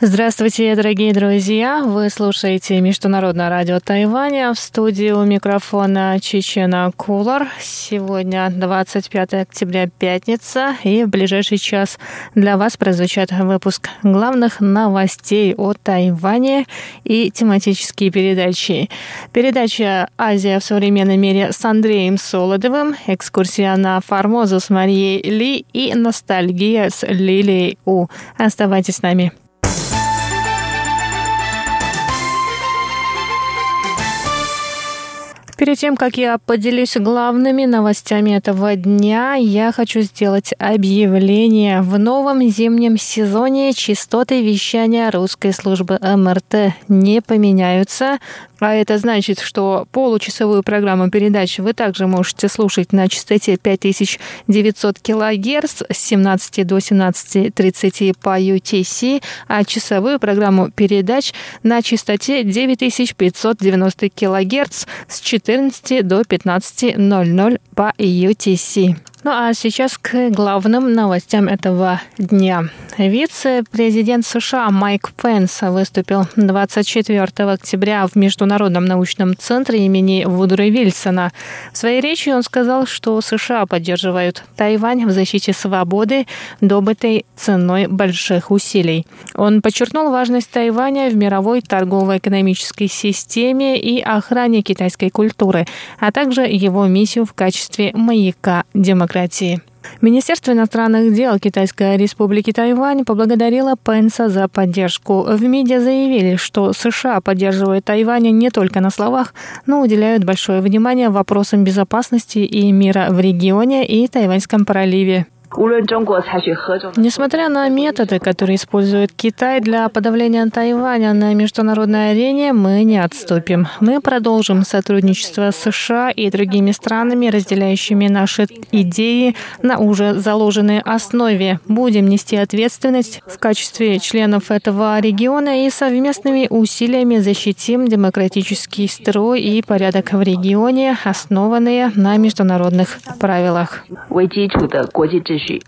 Здравствуйте, дорогие друзья! Вы слушаете Международное радио Тайваня. В студии у микрофона Чечена Кулар. Сегодня 25 октября, пятница. И в ближайший час для вас прозвучат выпуск главных новостей о Тайване и тематические передачи. Передача «Азия в современном мире» с Андреем Солодовым, экскурсия на Формозу с Марией Ли и ностальгия с Лилией У. Оставайтесь с нами. Перед тем, как я поделюсь главными новостями этого дня, я хочу сделать объявление. В новом зимнем сезоне частоты вещания русской службы МРТ не поменяются. А это значит, что получасовую программу передач вы также можете слушать на частоте 5900 кГц с 17 до 17.30 по UTC, а часовую программу передач на частоте 9590 кГц с 14 до 15.00 по UTC. Ну а сейчас к главным новостям этого дня. Вице-президент США Майк Пенс выступил 24 октября в Международном научном центре имени Вудро Вильсона. В своей речи он сказал, что США поддерживают Тайвань в защите свободы, добытой ценой больших усилий. Он подчеркнул важность Тайваня в мировой торгово-экономической системе и охране китайской культуры, а также его миссию в качестве маяка демократии. Министерство иностранных дел Китайской республики Тайвань поблагодарило Пенса за поддержку. В МИДе заявили, что США поддерживают Тайвань не только на словах, но уделяют большое внимание вопросам безопасности и мира в регионе и Тайваньском проливе. Несмотря на методы, которые использует Китай для подавления Тайваня на международной арене, мы не отступим. Мы продолжим сотрудничество с США и другими странами, разделяющими наши идеи на уже заложенной основе. Будем нести ответственность в качестве членов этого региона и совместными усилиями защитим демократический строй и порядок в регионе, основанные на международных правилах.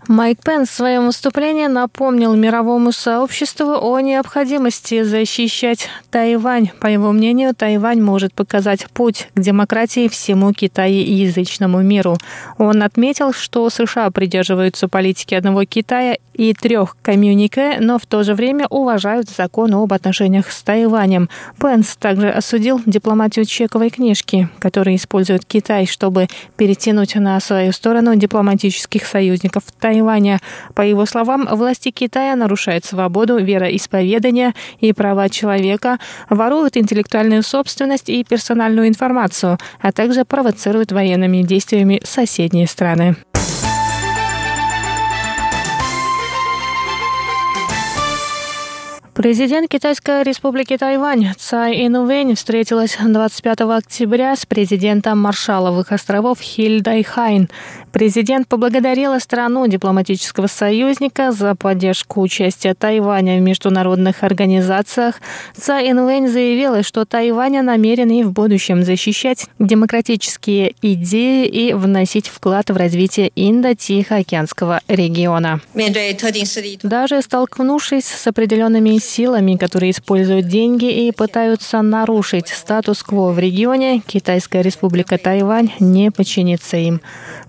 Майк Пенс в своем выступлении напомнил мировому сообществу о необходимости защищать Тайвань. По его мнению, Тайвань может показать путь к демократии всему китаеязычному миру. Он отметил, что США придерживаются политики одного Китая и трех коммюнике, но в то же время уважают закон об отношениях с Тайванем. Пенс также осудил дипломатию чековой книжки, которую использует Китай, чтобы перетянуть на свою сторону дипломатических союзников Тайваня. По его словам, власти Китая нарушают свободу вероисповедания и права человека, воруют интеллектуальную собственность и персональную информацию, а также провоцируют военными действиями соседние страны. Президент Китайской республики Тайвань Цай Инувень встретилась 25 октября с президентом Маршаловых островов Хильдай Хайн. Президент поблагодарила страну дипломатического союзника за поддержку участия Тайваня в международных организациях. Цай Инвэнь заявила, что Тайвань намерен и в будущем защищать демократические идеи и вносить вклад в развитие Индо-Тихоокеанского региона. Даже столкнувшись с определенными силами, которые используют деньги и пытаются нарушить статус-кво в регионе, Китайская республика Тайвань не подчинится им.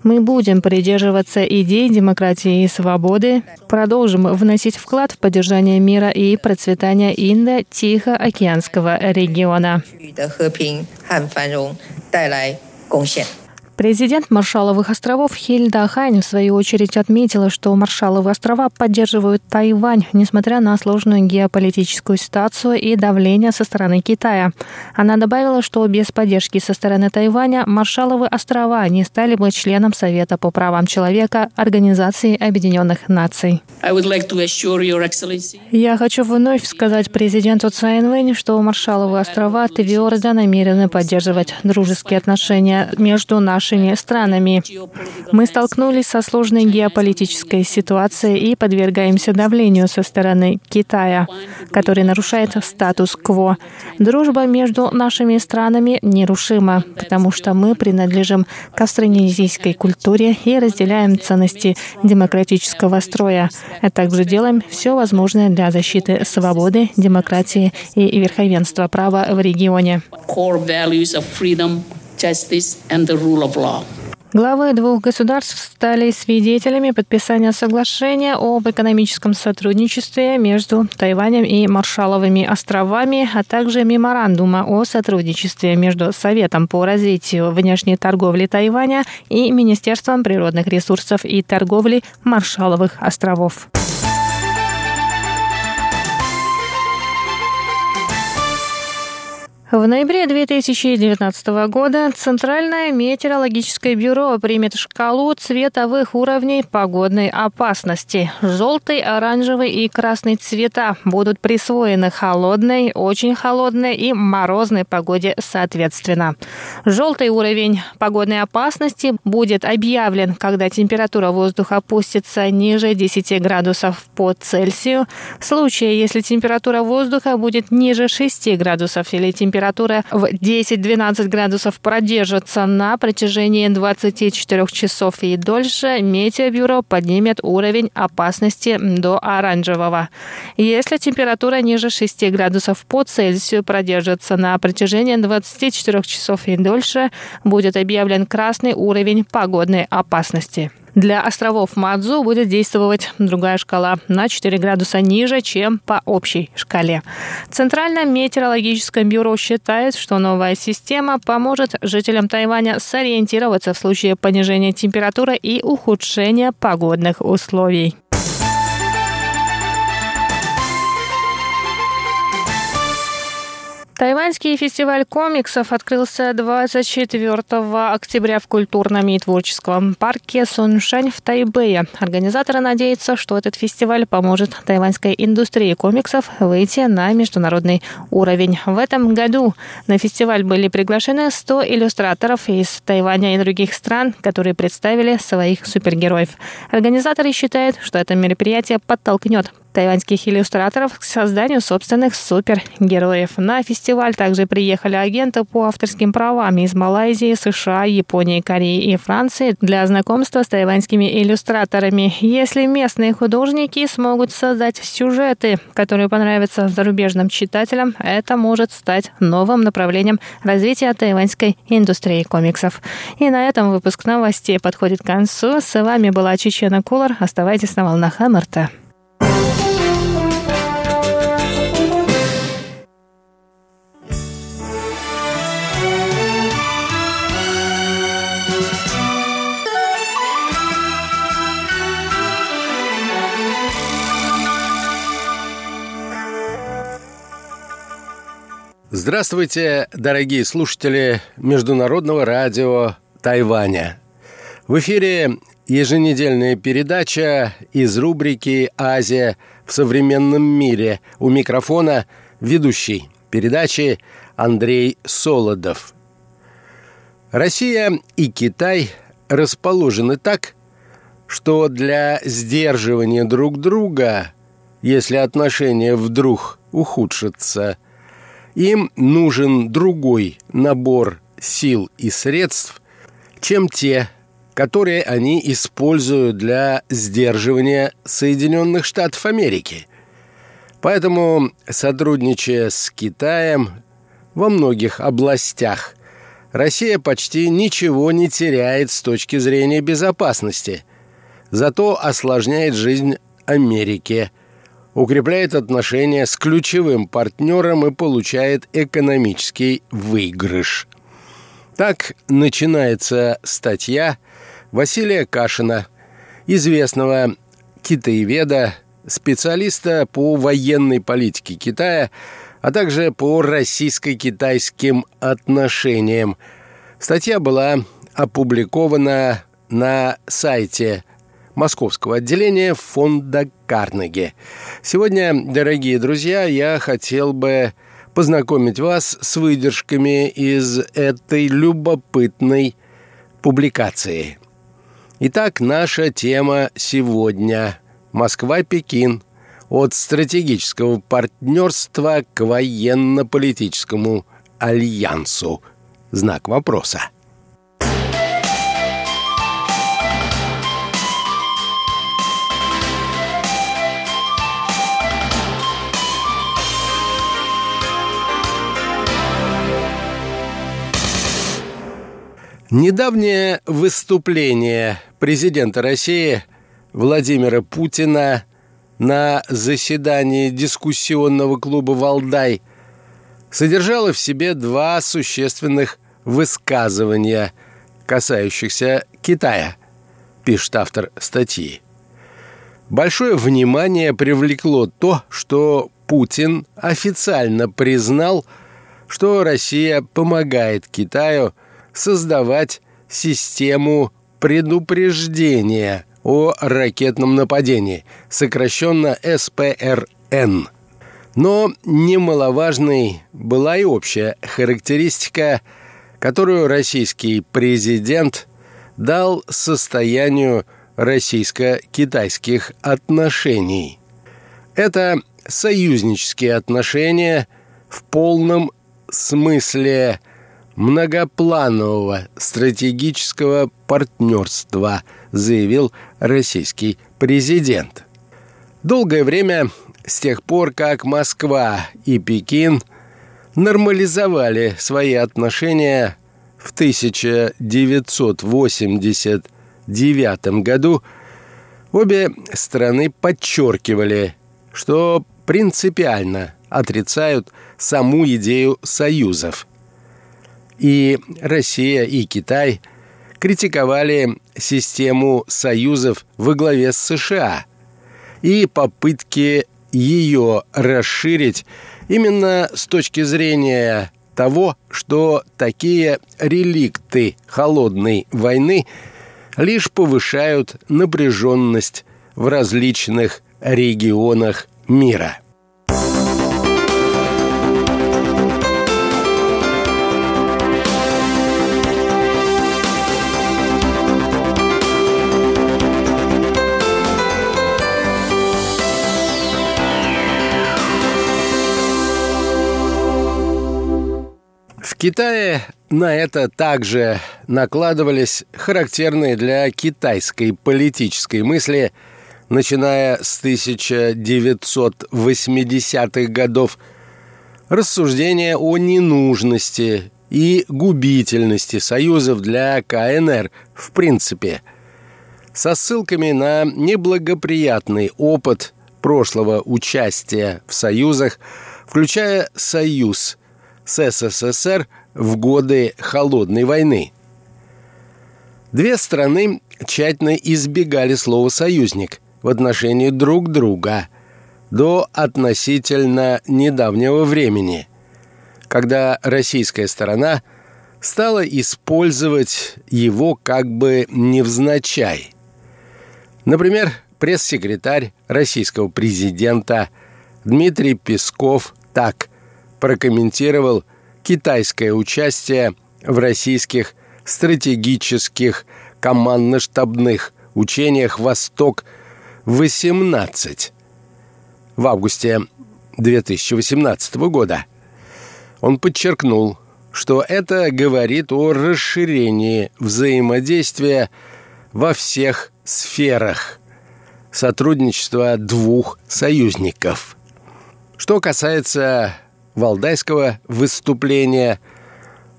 Мы будем придерживаться идей демократии и свободы, продолжим вносить вклад в поддержание мира и процветания Индо-Тихоокеанского региона. Президент Маршаловых островов Хильда Хань в свою очередь отметила, что Маршаловы острова поддерживают Тайвань, несмотря на сложную геополитическую ситуацию и давление со стороны Китая. Она добавила, что без поддержки со стороны Тайваня Маршаловы острова не стали бы членом Совета по правам человека Организации Объединенных Наций. Я хочу вновь сказать президенту Цайнвэнь, что Маршаловы острова твердо намерены поддерживать дружеские отношения между нашими нашими странами. Мы столкнулись со сложной геополитической ситуацией и подвергаемся давлению со стороны Китая, который нарушает статус-кво. Дружба между нашими странами нерушима, потому что мы принадлежим к австронезийской культуре и разделяем ценности демократического строя, а также делаем все возможное для защиты свободы, демократии и верховенства права в регионе. Главы двух государств стали свидетелями подписания соглашения об экономическом сотрудничестве между Тайванем и Маршаловыми островами, а также меморандума о сотрудничестве между Советом по развитию внешней торговли Тайваня и Министерством природных ресурсов и торговли Маршаловых островов. В ноябре 2019 года Центральное метеорологическое бюро примет шкалу цветовых уровней погодной опасности. Желтый, оранжевый и красный цвета будут присвоены холодной, очень холодной и морозной погоде соответственно. Желтый уровень погодной опасности будет объявлен, когда температура воздуха опустится ниже 10 градусов по Цельсию. В случае, если температура воздуха будет ниже 6 градусов или температура температура в 10-12 градусов продержится на протяжении 24 часов и дольше, Метеобюро поднимет уровень опасности до оранжевого. Если температура ниже 6 градусов по Цельсию продержится на протяжении 24 часов и дольше, будет объявлен красный уровень погодной опасности. Для островов Мадзу будет действовать другая шкала на 4 градуса ниже, чем по общей шкале. Центральное метеорологическое бюро считает, что новая система поможет жителям Тайваня сориентироваться в случае понижения температуры и ухудшения погодных условий. Тайваньский фестиваль комиксов открылся 24 октября в культурном и творческом парке Суншань в Тайбэе. Организаторы надеются, что этот фестиваль поможет тайваньской индустрии комиксов выйти на международный уровень. В этом году на фестиваль были приглашены 100 иллюстраторов из Тайваня и других стран, которые представили своих супергероев. Организаторы считают, что это мероприятие подтолкнет тайваньских иллюстраторов к созданию собственных супергероев. На фестиваль также приехали агенты по авторским правам из Малайзии, США, Японии, Кореи и Франции для знакомства с тайваньскими иллюстраторами. Если местные художники смогут создать сюжеты, которые понравятся зарубежным читателям, это может стать новым направлением развития тайваньской индустрии комиксов. И на этом выпуск новостей подходит к концу. С вами была Чечена Кулар. Оставайтесь на волнах МРТ. Здравствуйте, дорогие слушатели Международного радио Тайваня. В эфире еженедельная передача из рубрики «Азия в современном мире». У микрофона ведущий передачи Андрей Солодов. Россия и Китай расположены так, что для сдерживания друг друга, если отношения вдруг ухудшатся – им нужен другой набор сил и средств, чем те, которые они используют для сдерживания Соединенных Штатов Америки. Поэтому, сотрудничая с Китаем во многих областях, Россия почти ничего не теряет с точки зрения безопасности, зато осложняет жизнь Америке – укрепляет отношения с ключевым партнером и получает экономический выигрыш. Так начинается статья Василия Кашина, известного китаеведа, специалиста по военной политике Китая, а также по российско-китайским отношениям. Статья была опубликована на сайте московского отделения фонда Карнеги. Сегодня, дорогие друзья, я хотел бы познакомить вас с выдержками из этой любопытной публикации. Итак, наша тема сегодня – Москва-Пекин. От стратегического партнерства к военно-политическому альянсу. Знак вопроса. Недавнее выступление президента России Владимира Путина на заседании дискуссионного клуба «Валдай» содержало в себе два существенных высказывания, касающихся Китая, пишет автор статьи. Большое внимание привлекло то, что Путин официально признал, что Россия помогает Китаю – создавать систему предупреждения о ракетном нападении, сокращенно СПРН. Но немаловажной была и общая характеристика, которую российский президент дал состоянию российско-китайских отношений. Это союзнические отношения в полном смысле – многопланового стратегического партнерства, заявил российский президент. Долгое время, с тех пор, как Москва и Пекин нормализовали свои отношения в 1989 году, обе страны подчеркивали, что принципиально отрицают саму идею союзов – и Россия, и Китай критиковали систему союзов во главе с США и попытки ее расширить именно с точки зрения того, что такие реликты холодной войны лишь повышают напряженность в различных регионах мира. Китае на это также накладывались характерные для китайской политической мысли, начиная с 1980-х годов, рассуждения о ненужности и губительности союзов для КНР в принципе, со ссылками на неблагоприятный опыт прошлого участия в союзах, включая союз – с СССР в годы Холодной войны. Две страны тщательно избегали слова «союзник» в отношении друг друга до относительно недавнего времени, когда российская сторона стала использовать его как бы невзначай. Например, пресс-секретарь российского президента Дмитрий Песков так прокомментировал китайское участие в российских стратегических командно-штабных учениях «Восток-18» в августе 2018 года. Он подчеркнул, что это говорит о расширении взаимодействия во всех сферах сотрудничества двух союзников. Что касается валдайского выступления,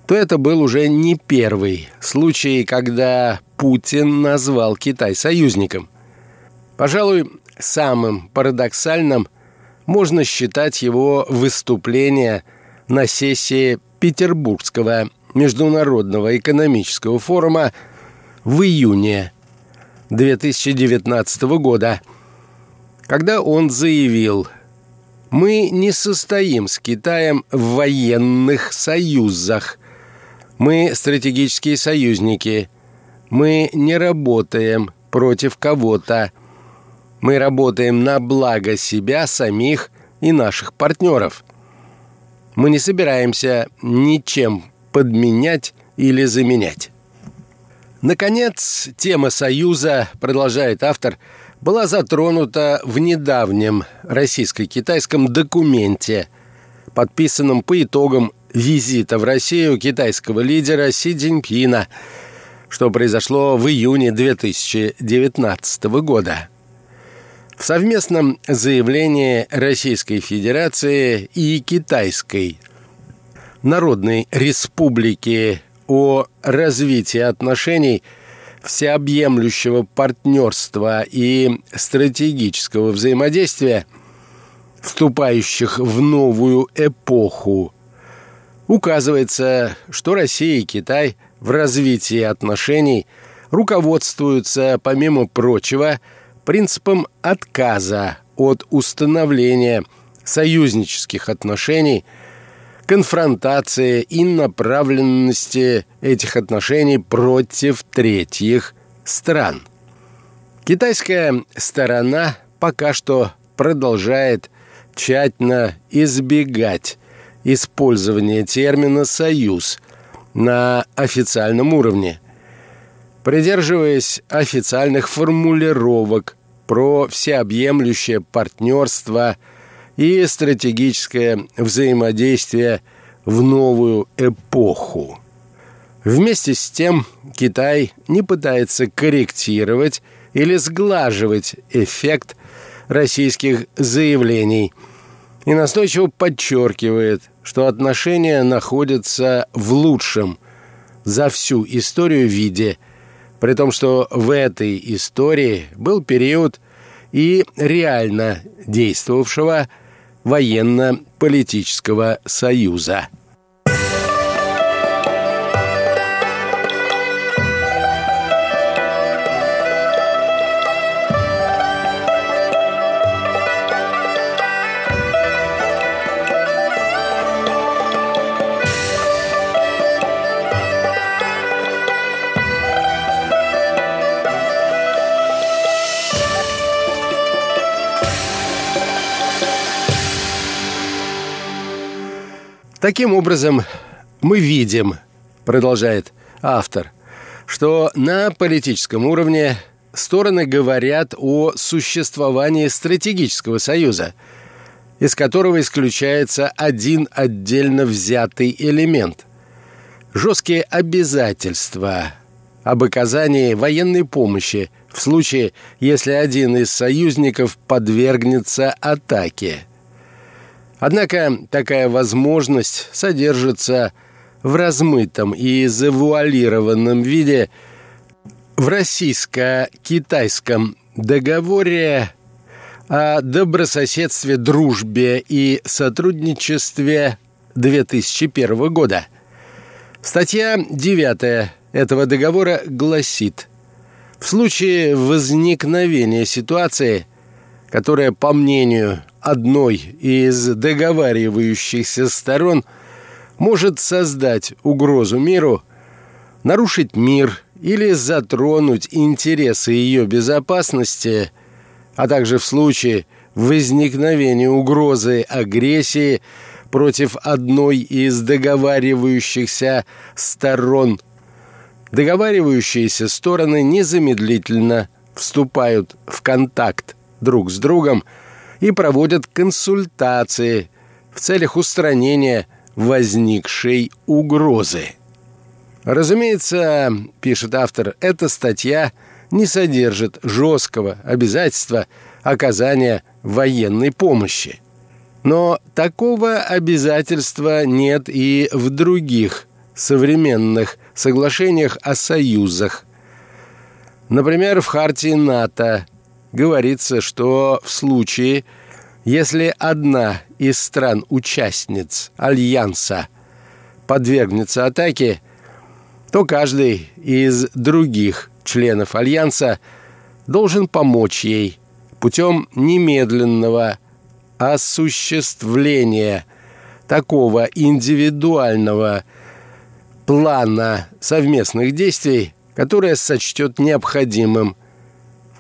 то это был уже не первый случай, когда Путин назвал Китай союзником. Пожалуй, самым парадоксальным можно считать его выступление на сессии Петербургского международного экономического форума в июне 2019 года, когда он заявил – мы не состоим с Китаем в военных союзах. Мы стратегические союзники. Мы не работаем против кого-то. Мы работаем на благо себя самих и наших партнеров. Мы не собираемся ничем подменять или заменять. Наконец, тема Союза, продолжает автор, была затронута в недавнем российско-китайском документе, подписанном по итогам визита в Россию китайского лидера Си Цзиньпина, что произошло в июне 2019 года. В совместном заявлении Российской Федерации и Китайской Народной Республики о развитии отношений всеобъемлющего партнерства и стратегического взаимодействия, вступающих в новую эпоху, указывается, что Россия и Китай в развитии отношений руководствуются, помимо прочего, принципом отказа от установления союзнических отношений – конфронтации и направленности этих отношений против третьих стран. Китайская сторона пока что продолжает тщательно избегать использования термина «союз» на официальном уровне, придерживаясь официальных формулировок про всеобъемлющее партнерство – и стратегическое взаимодействие в новую эпоху. Вместе с тем Китай не пытается корректировать или сглаживать эффект российских заявлений и настойчиво подчеркивает, что отношения находятся в лучшем за всю историю виде, при том, что в этой истории был период и реально действовавшего – военно-политического союза. Таким образом, мы видим, продолжает автор, что на политическом уровне стороны говорят о существовании стратегического союза, из которого исключается один отдельно взятый элемент – жесткие обязательства об оказании военной помощи в случае, если один из союзников подвергнется атаке – Однако такая возможность содержится в размытом и завуалированном виде в российско-китайском договоре о добрососедстве, дружбе и сотрудничестве 2001 года. Статья 9 этого договора гласит «В случае возникновения ситуации, которая, по мнению одной из договаривающихся сторон может создать угрозу миру, нарушить мир или затронуть интересы ее безопасности, а также в случае возникновения угрозы агрессии против одной из договаривающихся сторон. Договаривающиеся стороны незамедлительно вступают в контакт друг с другом – и проводят консультации в целях устранения возникшей угрозы. Разумеется, пишет автор, эта статья не содержит жесткого обязательства оказания военной помощи. Но такого обязательства нет и в других современных соглашениях о союзах. Например, в Хартии НАТО говорится, что в случае, если одна из стран-участниц Альянса подвергнется атаке, то каждый из других членов Альянса должен помочь ей путем немедленного осуществления такого индивидуального плана совместных действий, которое сочтет необходимым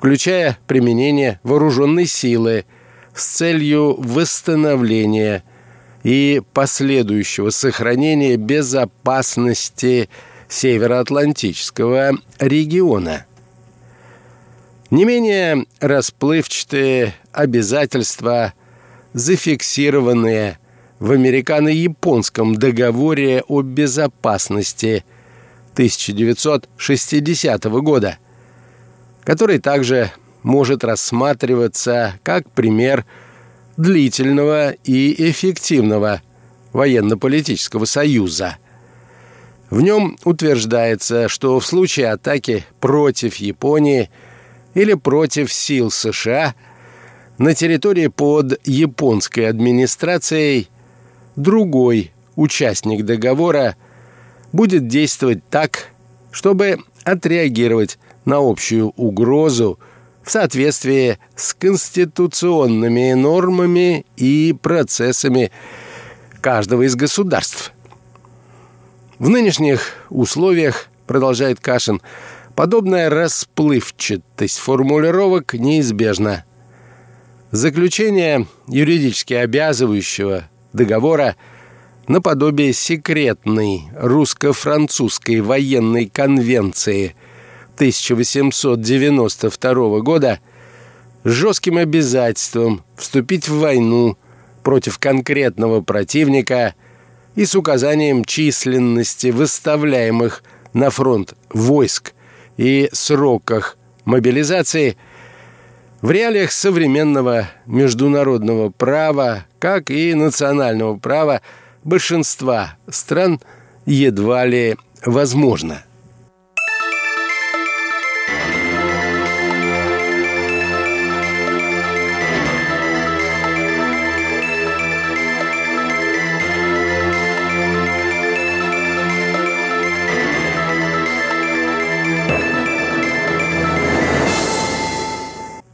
включая применение вооруженной силы с целью восстановления и последующего сохранения безопасности Североатлантического региона. Не менее расплывчатые обязательства, зафиксированные в американо-японском договоре о безопасности 1960 года, который также может рассматриваться как пример длительного и эффективного военно-политического союза. В нем утверждается, что в случае атаки против Японии или против сил США на территории под японской администрацией другой участник договора будет действовать так, чтобы отреагировать на общую угрозу в соответствии с конституционными нормами и процессами каждого из государств. В нынешних условиях, продолжает Кашин, подобная расплывчатость формулировок неизбежна. Заключение юридически обязывающего договора наподобие секретной русско-французской военной конвенции 1892 года жестким обязательством вступить в войну против конкретного противника и с указанием численности выставляемых на фронт войск и сроках мобилизации в реалиях современного международного права, как и национального права большинства стран едва ли возможно –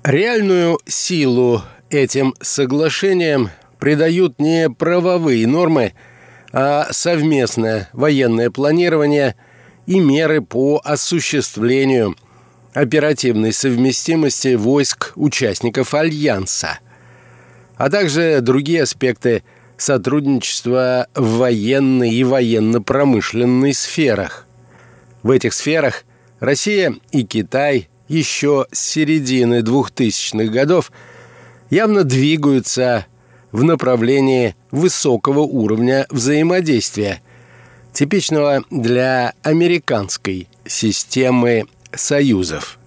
Реальную силу этим соглашениям придают не правовые нормы, а совместное военное планирование и меры по осуществлению оперативной совместимости войск участников Альянса, а также другие аспекты сотрудничества в военной и военно-промышленной сферах. В этих сферах Россия и Китай еще с середины 2000-х годов явно двигаются в направлении высокого уровня взаимодействия, типичного для американской системы союзов.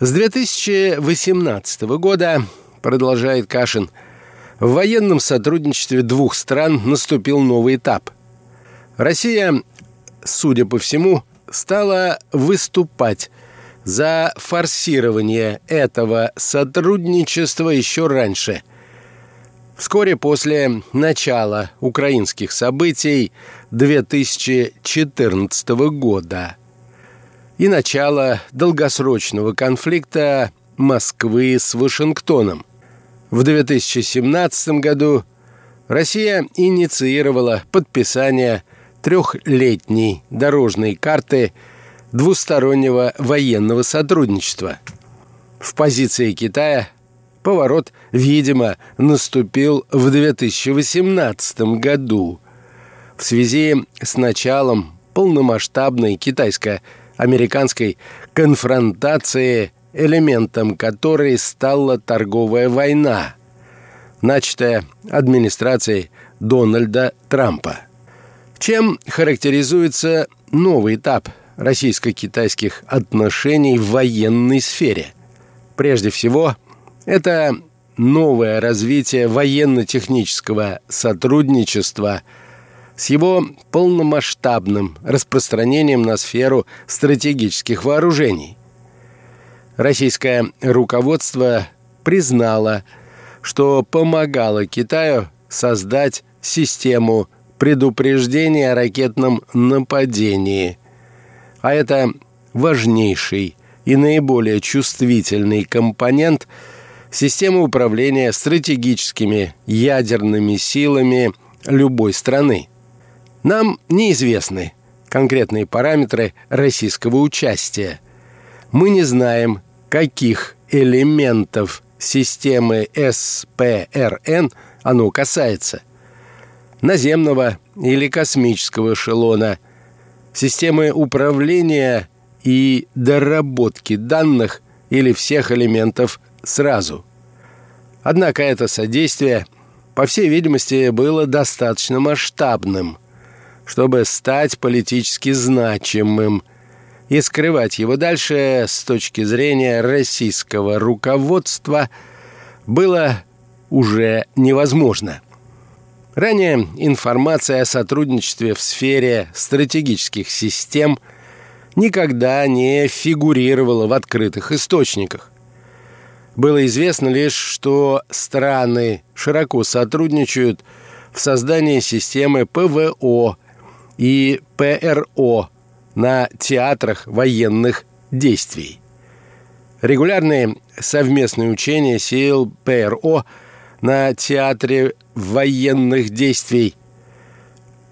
С 2018 года, продолжает Кашин, в военном сотрудничестве двух стран наступил новый этап. Россия, судя по всему, стала выступать за форсирование этого сотрудничества еще раньше. Вскоре после начала украинских событий 2014 года и начала долгосрочного конфликта Москвы с Вашингтоном. В 2017 году Россия инициировала подписание трехлетней дорожной карты – двустороннего военного сотрудничества. В позиции Китая поворот, видимо, наступил в 2018 году в связи с началом полномасштабной китайско-американской конфронтации, элементом которой стала торговая война, начатая администрацией Дональда Трампа. Чем характеризуется новый этап российско-китайских отношений в военной сфере. Прежде всего, это новое развитие военно-технического сотрудничества с его полномасштабным распространением на сферу стратегических вооружений. Российское руководство признало, что помогало Китаю создать систему предупреждения о ракетном нападении, а это важнейший и наиболее чувствительный компонент системы управления стратегическими ядерными силами любой страны. Нам неизвестны конкретные параметры российского участия. Мы не знаем, каких элементов системы СПРН оно касается. Наземного или космического эшелона – системы управления и доработки данных или всех элементов сразу. Однако это содействие, по всей видимости, было достаточно масштабным, чтобы стать политически значимым и скрывать его дальше с точки зрения российского руководства было уже невозможно. Ранее информация о сотрудничестве в сфере стратегических систем никогда не фигурировала в открытых источниках. Было известно лишь, что страны широко сотрудничают в создании системы ПВО и ПРО на театрах военных действий. Регулярные совместные учения сил ПРО на театре военных действий,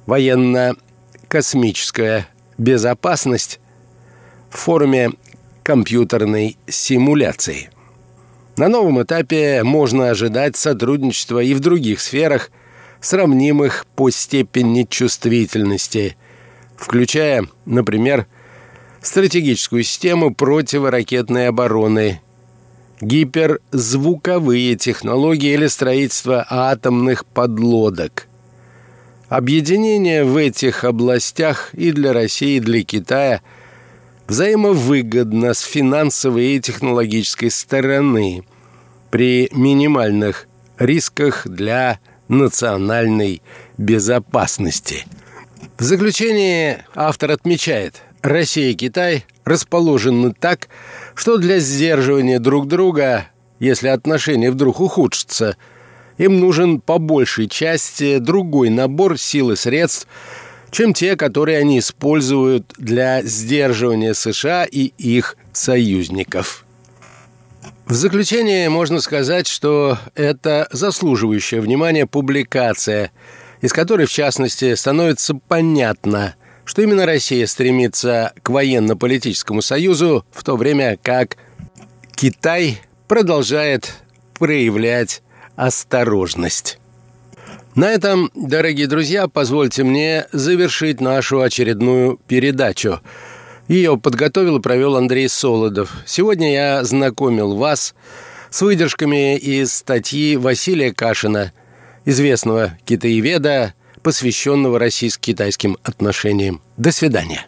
военно-космическая безопасность в форуме компьютерной симуляции. На новом этапе можно ожидать сотрудничества и в других сферах, сравнимых по степени чувствительности – включая, например, стратегическую систему противоракетной обороны, гиперзвуковые технологии или строительство атомных подлодок. Объединение в этих областях и для России, и для Китая взаимовыгодно с финансовой и технологической стороны при минимальных рисках для национальной безопасности – в заключение автор отмечает, Россия и Китай расположены так, что для сдерживания друг друга, если отношения вдруг ухудшатся, им нужен по большей части другой набор сил и средств, чем те, которые они используют для сдерживания США и их союзников. В заключение можно сказать, что это заслуживающая внимания публикация – из которой, в частности, становится понятно, что именно Россия стремится к военно-политическому союзу, в то время как Китай продолжает проявлять осторожность. На этом, дорогие друзья, позвольте мне завершить нашу очередную передачу. Ее подготовил и провел Андрей Солодов. Сегодня я знакомил вас с выдержками из статьи Василия Кашина – известного китаеведа, посвященного российско-китайским отношениям. До свидания.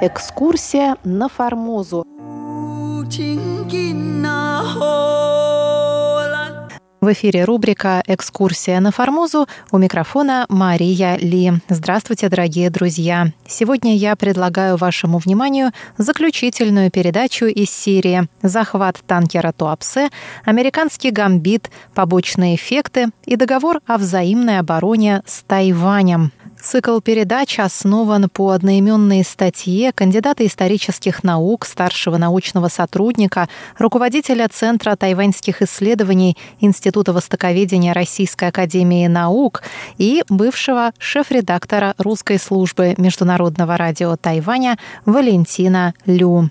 Экскурсия на Формозу. В эфире рубрика «Экскурсия на Формозу». У микрофона Мария Ли. Здравствуйте, дорогие друзья! Сегодня я предлагаю вашему вниманию заключительную передачу из серии «Захват танкера Туапсе», «Американский гамбит», «Побочные эффекты» и договор о взаимной обороне с Тайванем. Цикл передач основан по одноименной статье кандидата исторических наук, старшего научного сотрудника, руководителя Центра тайваньских исследований Института востоковедения Российской академии наук и бывшего шеф-редактора русской службы Международного радио Тайваня Валентина Лю.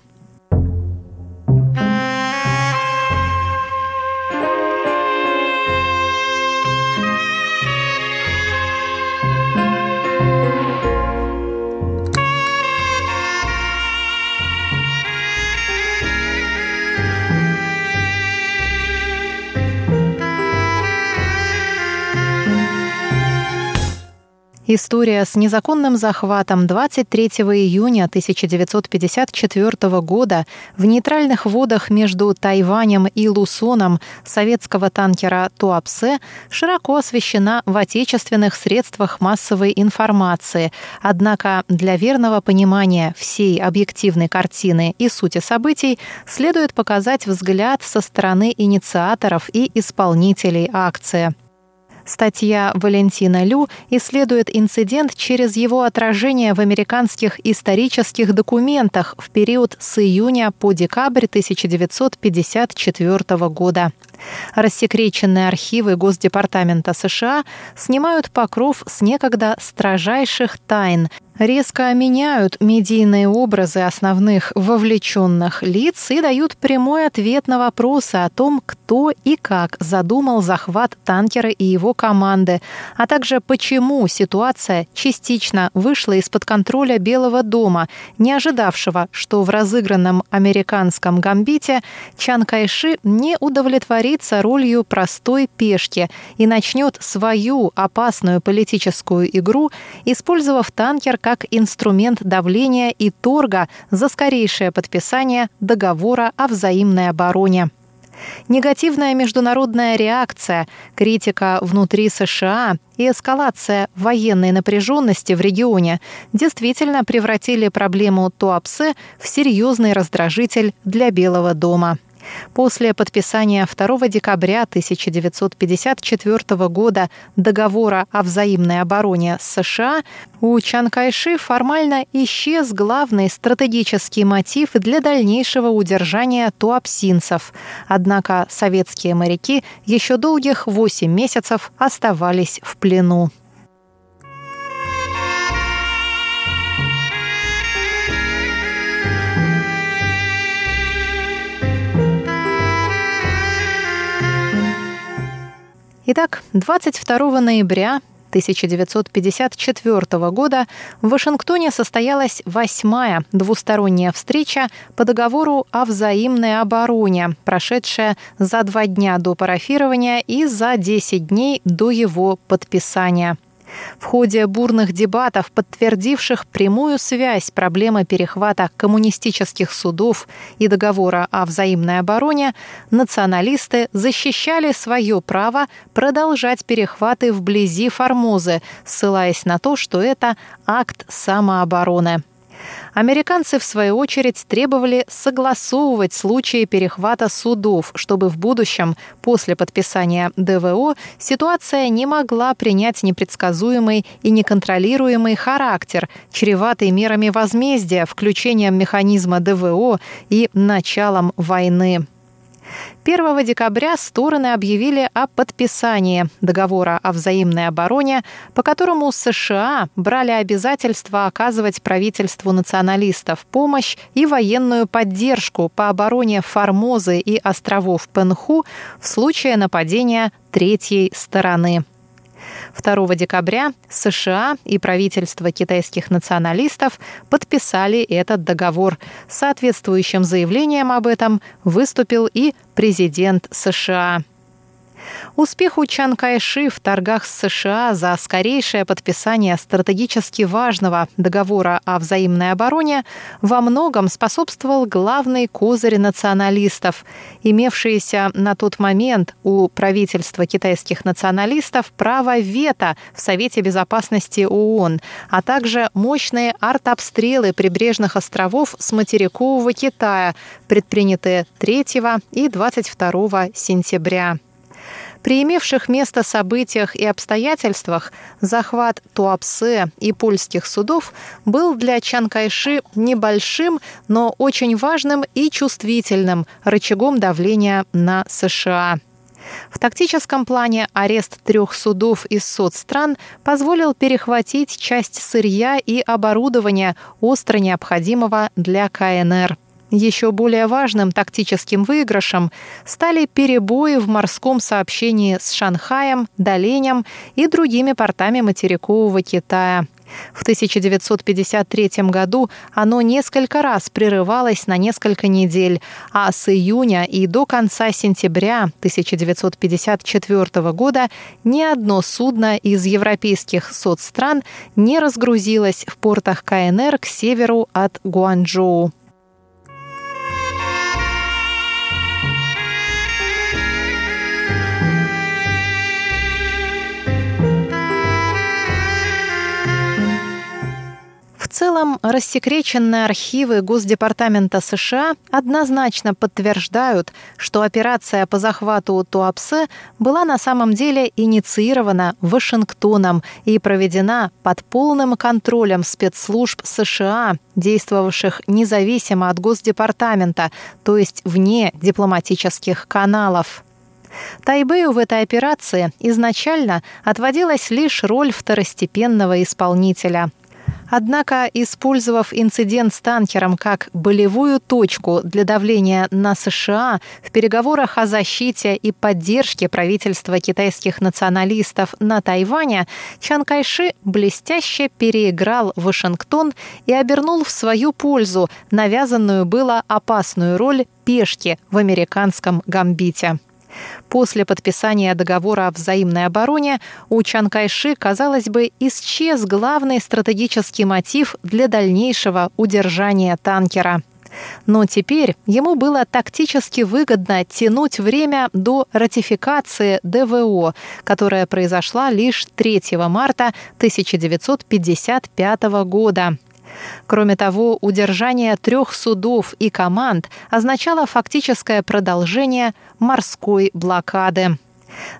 История с незаконным захватом 23 июня 1954 года в нейтральных водах между Тайванем и Лусоном советского танкера Туапсе широко освещена в отечественных средствах массовой информации. Однако для верного понимания всей объективной картины и сути событий следует показать взгляд со стороны инициаторов и исполнителей акции. Статья Валентина Лю исследует инцидент через его отражение в американских исторических документах в период с июня по декабрь 1954 года. Рассекреченные архивы Госдепартамента США снимают покров с некогда строжайших тайн резко меняют медийные образы основных вовлеченных лиц и дают прямой ответ на вопросы о том, кто и как задумал захват танкера и его команды, а также почему ситуация частично вышла из-под контроля Белого дома, не ожидавшего, что в разыгранном американском гамбите Чан Кайши не удовлетворится ролью простой пешки и начнет свою опасную политическую игру, использовав танкер как инструмент давления и торга за скорейшее подписание договора о взаимной обороне. Негативная международная реакция, критика внутри США и эскалация военной напряженности в регионе действительно превратили проблему Туапсе в серьезный раздражитель для Белого дома. После подписания 2 декабря 1954 года договора о взаимной обороне с США у Чан Кайши формально исчез главный стратегический мотив для дальнейшего удержания туапсинцев. Однако советские моряки еще долгих 8 месяцев оставались в плену. Итак, 22 ноября 1954 года в Вашингтоне состоялась восьмая двусторонняя встреча по договору о взаимной обороне, прошедшая за два дня до парафирования и за 10 дней до его подписания. В ходе бурных дебатов, подтвердивших прямую связь проблемы перехвата коммунистических судов и договора о взаимной обороне, националисты защищали свое право продолжать перехваты вблизи Формозы, ссылаясь на то, что это акт самообороны. Американцы, в свою очередь, требовали согласовывать случаи перехвата судов, чтобы в будущем, после подписания ДВО, ситуация не могла принять непредсказуемый и неконтролируемый характер, чреватый мерами возмездия, включением механизма ДВО и началом войны. 1 декабря стороны объявили о подписании договора о взаимной обороне, по которому США брали обязательство оказывать правительству националистов помощь и военную поддержку по обороне Формозы и островов Пенху в случае нападения третьей стороны. 2 декабря США и правительство китайских националистов подписали этот договор. Соответствующим заявлением об этом выступил и президент США. Успеху Чан Кайши в торгах с США за скорейшее подписание стратегически важного договора о взаимной обороне во многом способствовал главный козырь националистов, имевшиеся на тот момент у правительства китайских националистов право вето в Совете безопасности ООН, а также мощные артобстрелы прибрежных островов с материкового Китая, предпринятые 3 и 22 сентября. При имевших место событиях и обстоятельствах захват Туапсе и польских судов был для Чан Кайши небольшим, но очень важным и чувствительным рычагом давления на США. В тактическом плане арест трех судов из соцстран позволил перехватить часть сырья и оборудования, остро необходимого для КНР. Еще более важным тактическим выигрышем стали перебои в морском сообщении с Шанхаем, Даленем и другими портами материкового Китая. В 1953 году оно несколько раз прерывалось на несколько недель, а с июня и до конца сентября 1954 года ни одно судно из европейских соцстран не разгрузилось в портах КНР к северу от Гуанчжоу. Целом, рассекреченные архивы Госдепартамента США однозначно подтверждают, что операция по захвату Туапсе была на самом деле инициирована Вашингтоном и проведена под полным контролем спецслужб США, действовавших независимо от Госдепартамента, то есть вне дипломатических каналов. Тайбэю в этой операции изначально отводилась лишь роль второстепенного исполнителя. Однако, использовав инцидент с танкером как болевую точку для давления на США в переговорах о защите и поддержке правительства китайских националистов на Тайване, Чан Кайши блестяще переиграл Вашингтон и обернул в свою пользу навязанную было опасную роль пешки в американском гамбите. После подписания договора о взаимной обороне у Чан Кайши, казалось бы, исчез главный стратегический мотив для дальнейшего удержания танкера. Но теперь ему было тактически выгодно тянуть время до ратификации ДВО, которая произошла лишь 3 марта 1955 года. Кроме того, удержание трех судов и команд означало фактическое продолжение морской блокады.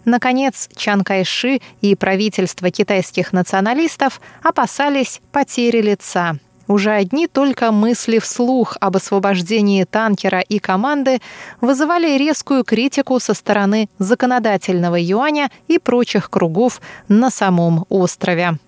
Наконец, Чан Кайши и правительство китайских националистов опасались потери лица. Уже одни только мысли вслух об освобождении танкера и команды вызывали резкую критику со стороны законодательного юаня и прочих кругов на самом острове.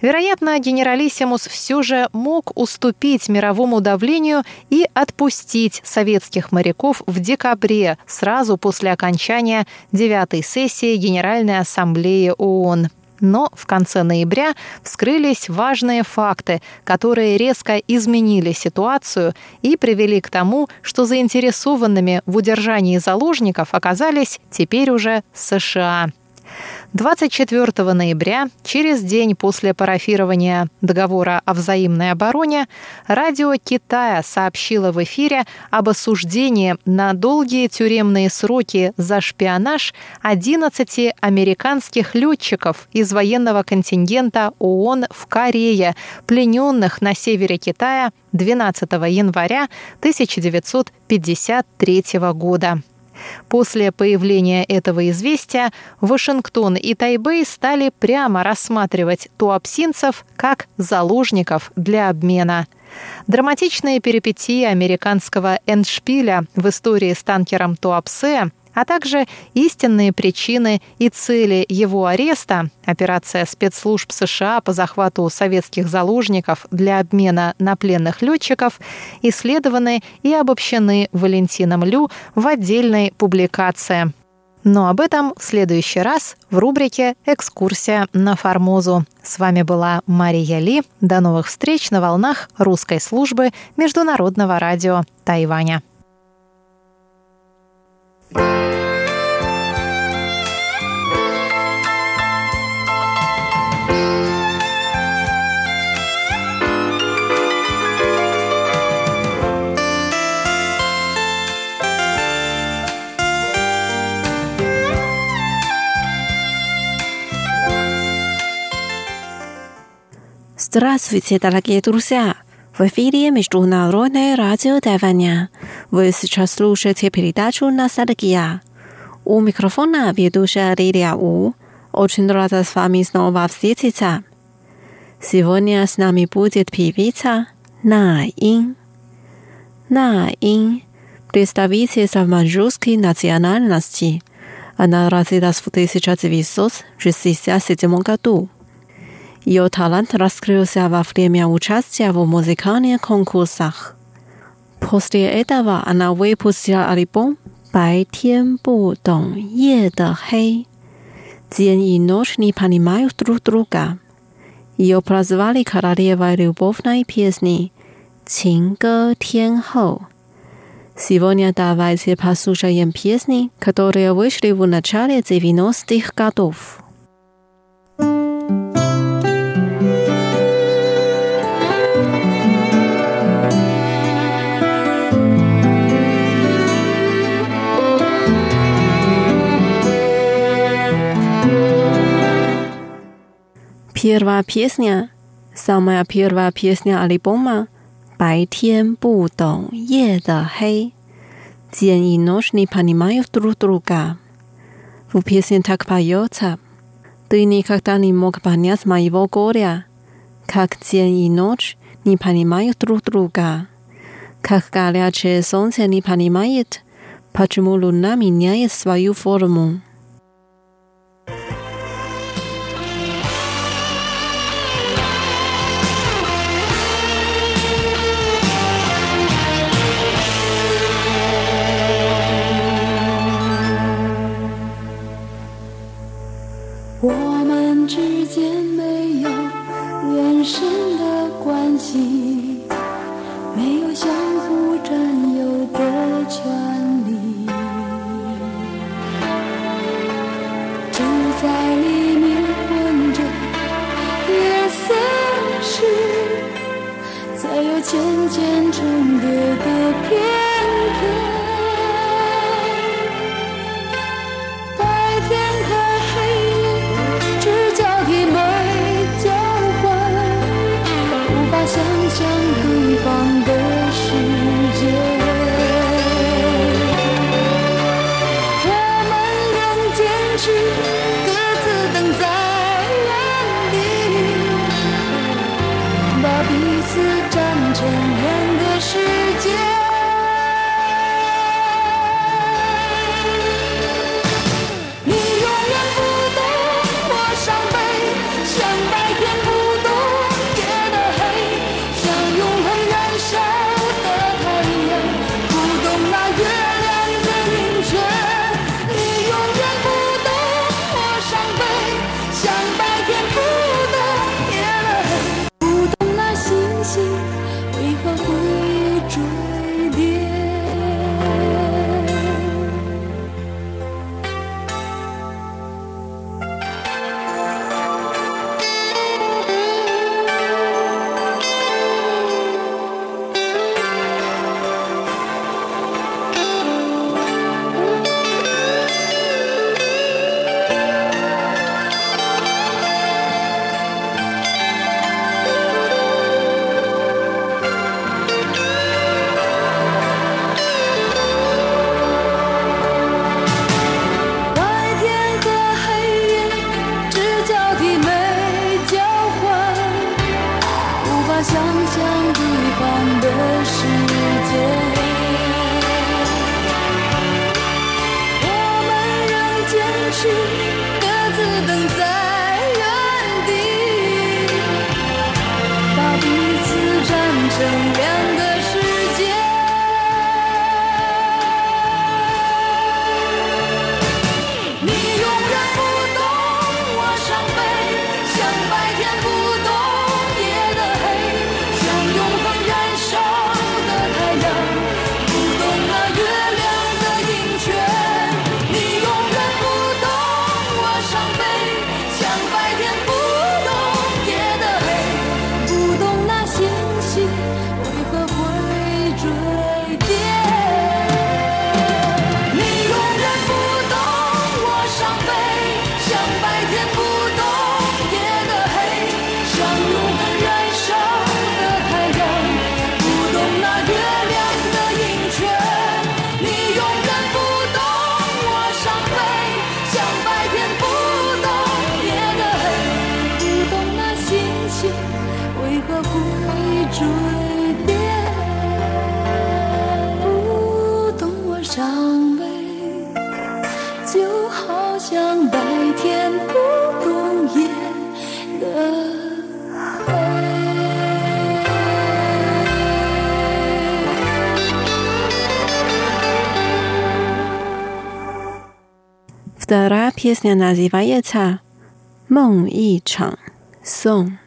Вероятно, генералиссимус все же мог уступить мировому давлению и отпустить советских моряков в декабре, сразу после окончания девятой сессии Генеральной Ассамблеи ООН. Но в конце ноября вскрылись важные факты, которые резко изменили ситуацию и привели к тому, что заинтересованными в удержании заложников оказались теперь уже США. 24 ноября, через день после парафирования договора о взаимной обороне, радио Китая сообщило в эфире об осуждении на долгие тюремные сроки за шпионаж 11 американских летчиков из военного контингента ООН в Корее, плененных на севере Китая 12 января 1953 года. После появления этого известия Вашингтон и Тайбэй стали прямо рассматривать туапсинцев как заложников для обмена. Драматичные перипетии американского эндшпиля в истории с танкером Туапсе а также истинные причины и цели его ареста, операция спецслужб США по захвату советских заложников для обмена на пленных летчиков, исследованы и обобщены Валентином Лю в отдельной публикации. Но об этом в следующий раз в рубрике «Экскурсия на Формозу». С вами была Мария Ли. До новых встреч на волнах русской службы Международного радио Тайваня. Здравствуйте, дорогие друзья! В эфире Международное радио Тайваня. Вы сейчас слушаете передачу «Ностальгия». У микрофона ведущая Лилия У. Очень рада с вами снова встретиться. Сегодня с нами будет певица На Ин. На Ин – представитель самоджурской национальности. Она родилась в 1967 году. Ее талант раскрылся во время участия в музыкальных конкурсах. После этого она выпустила альбом «Бай Тян Бу Дong Е Де Хэй» День и ночь не понимают друг друга. ее прозвали королевой любовной песни «Чинго Тенхо». Сегодня давайте послушаем песни, которые вышли в начале 90-х годов. Первая песня, самая первая песня альбома 白天不懂夜的黑，день и ночь не понимают друг друга. В песне так поется. Ты никогда не мог понять моего горя, как день и ночь не понимают друг друга. Как горячее солнце не понимает, почему луна меняет свою форму. 你没有相互占有的权利。在黎明着夜色时渐渐重叠的德拉皮斯涅纳西瓦叶查，梦一场，宋。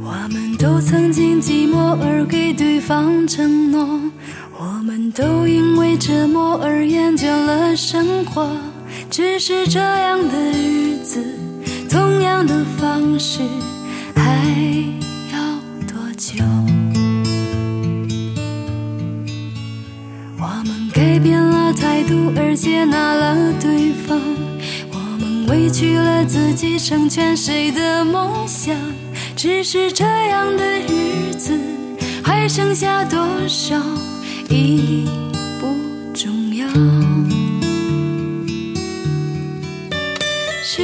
我们都曾经寂寞，而给对方承诺。只是这样的日子，同样的方式，还要多久？我们改变了态度，而接纳了对方。我们委屈了自己，成全谁的梦想？只是这样的日子，还剩下多少？已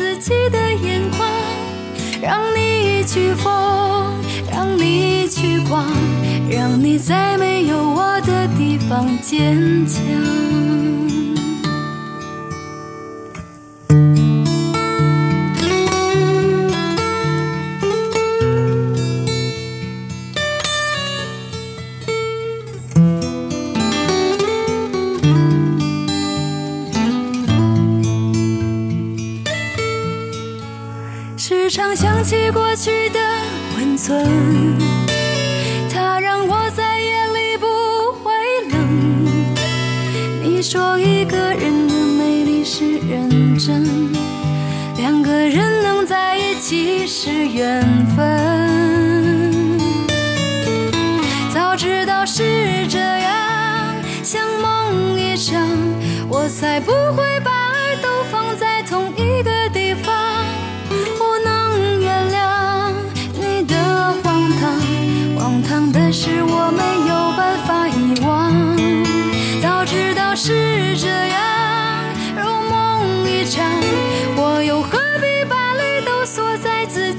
自己的眼光？让你去疯，让你去狂，让你在没有我的地方坚强。缘分。早知道是这样，像梦一场，我才不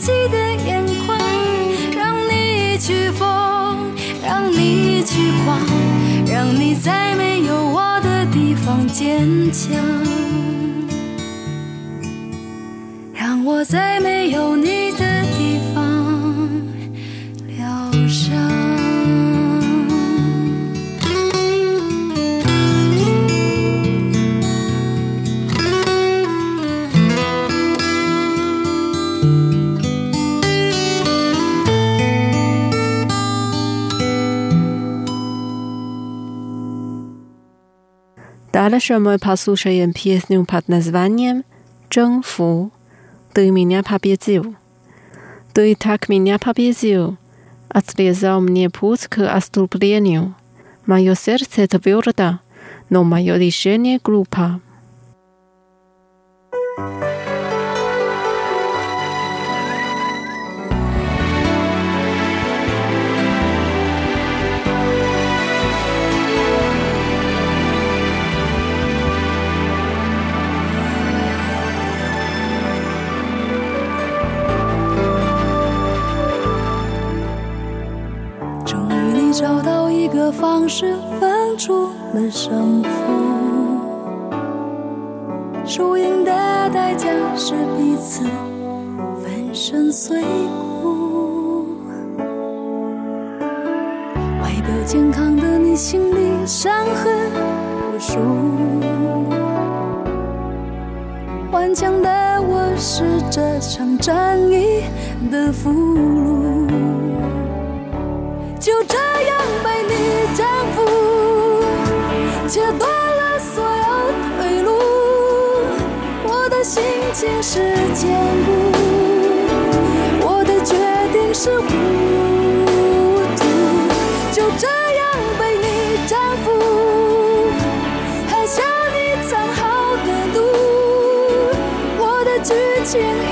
自己的眼眶？让你去疯，让你去狂，让你在没有我的地方坚强，让我在没有你的。Дальше мы послушаем песню под названием «Джэнфу» «Ты меня победил». «Ты так меня победил», отрезал мне путь к отступлению. Мое сердце твердо, но мое решение глупо. 找到一个方式分出了胜负，输赢的代价是彼此粉身碎骨。外表健康的你，心里伤痕无数。顽强的我，是这场战役的俘虏。就这样被你征服，切断了所有退路。我的心情是坚固，我的决定是糊涂。就这样被你征服，喝下你藏好的毒。我的剧情。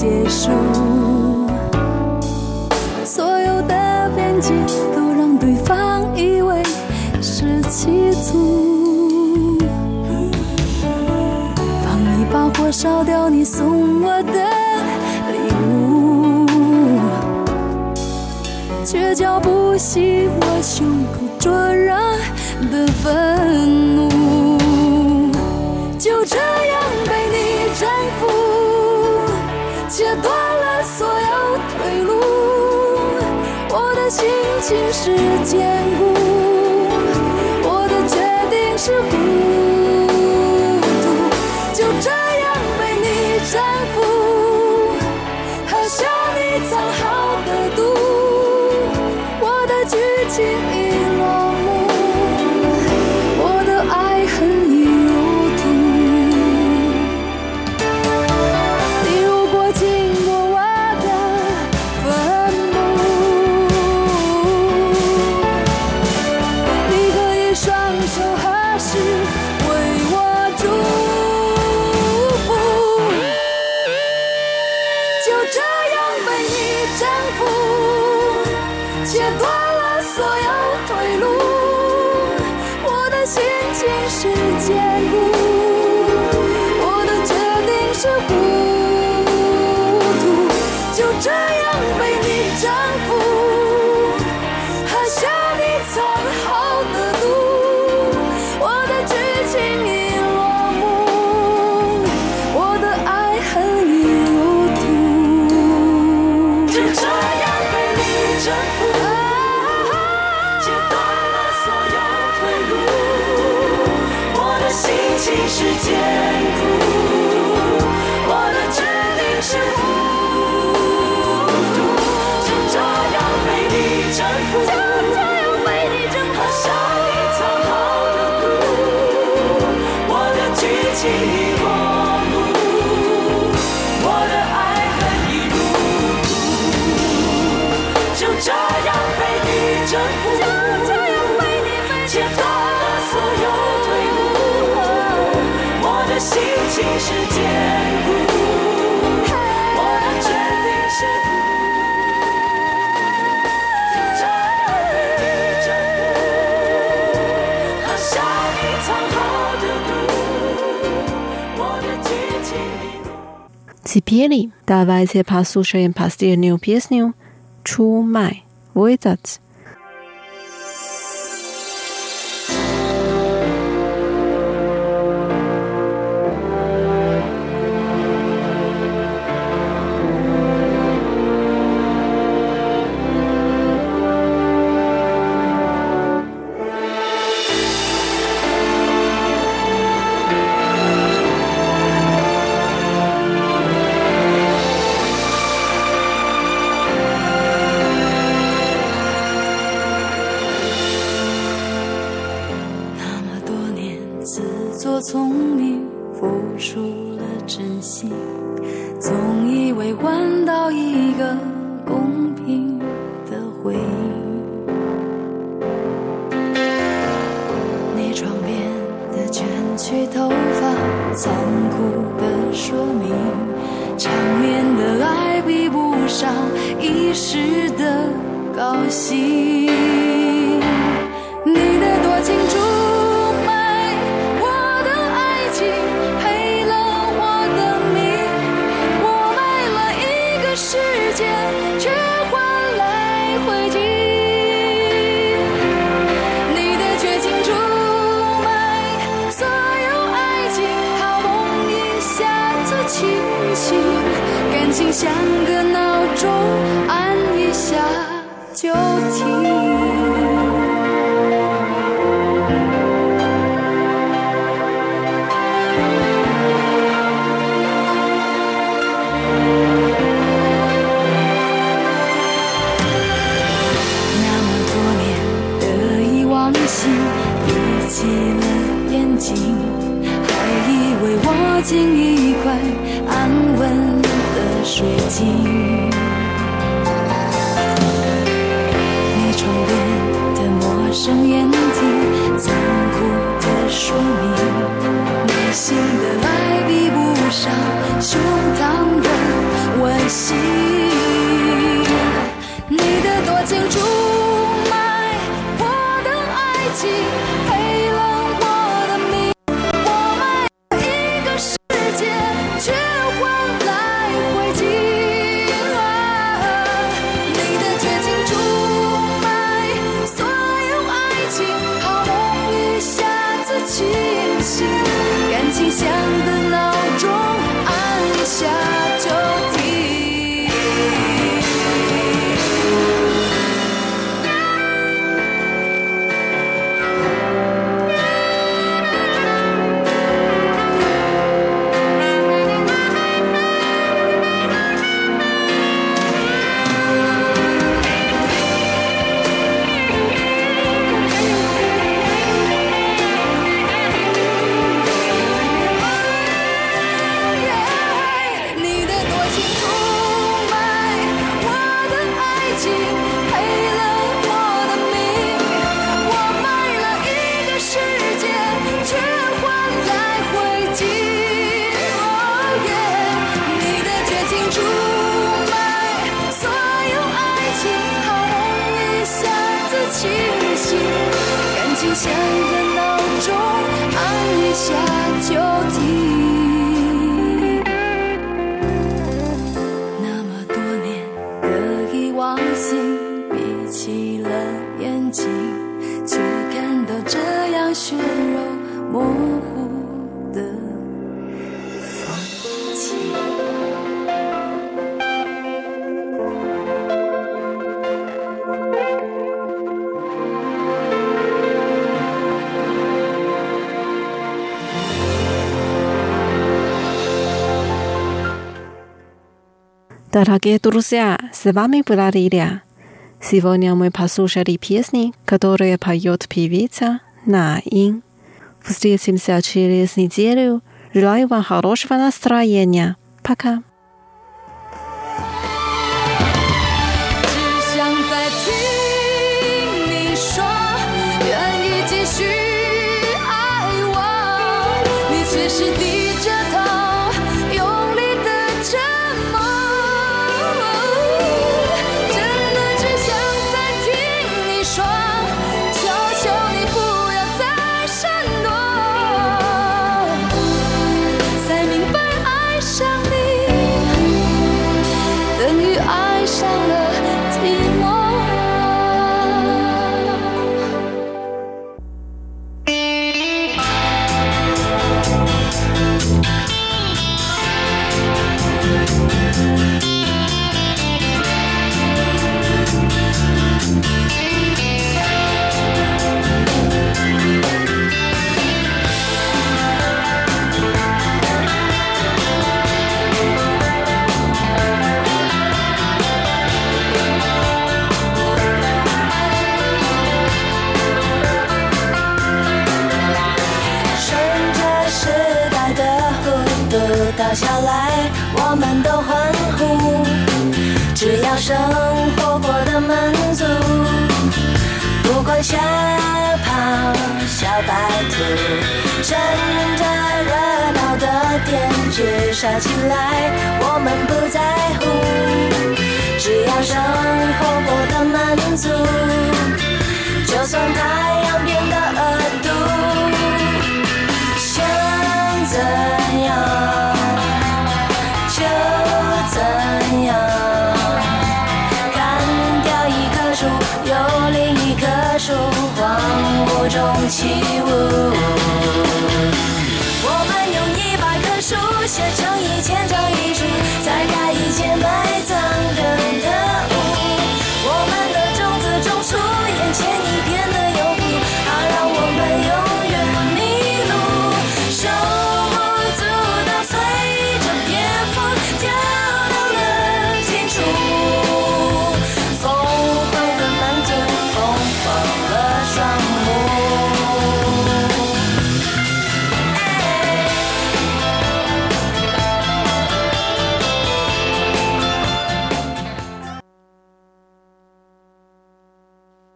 结束，所有的辩解都让对方以为是气粗。放一把火烧掉你送我的礼物，却浇不熄我胸口灼热的愤怒。就这样。切断了所有退路，我的心情是坚固，我的决定是无。Теперь давайте послушаем последнюю песню «Чу май» Войдац. 清醒感情像个闹钟按一下就停。Дорогие друзья, с вами была Лилия. Сегодня мы послушали песни, которые поет певица на Ин. Встретимся через неделю. Желаю вам хорошего настроения. Пока. 笑起来。写成一千段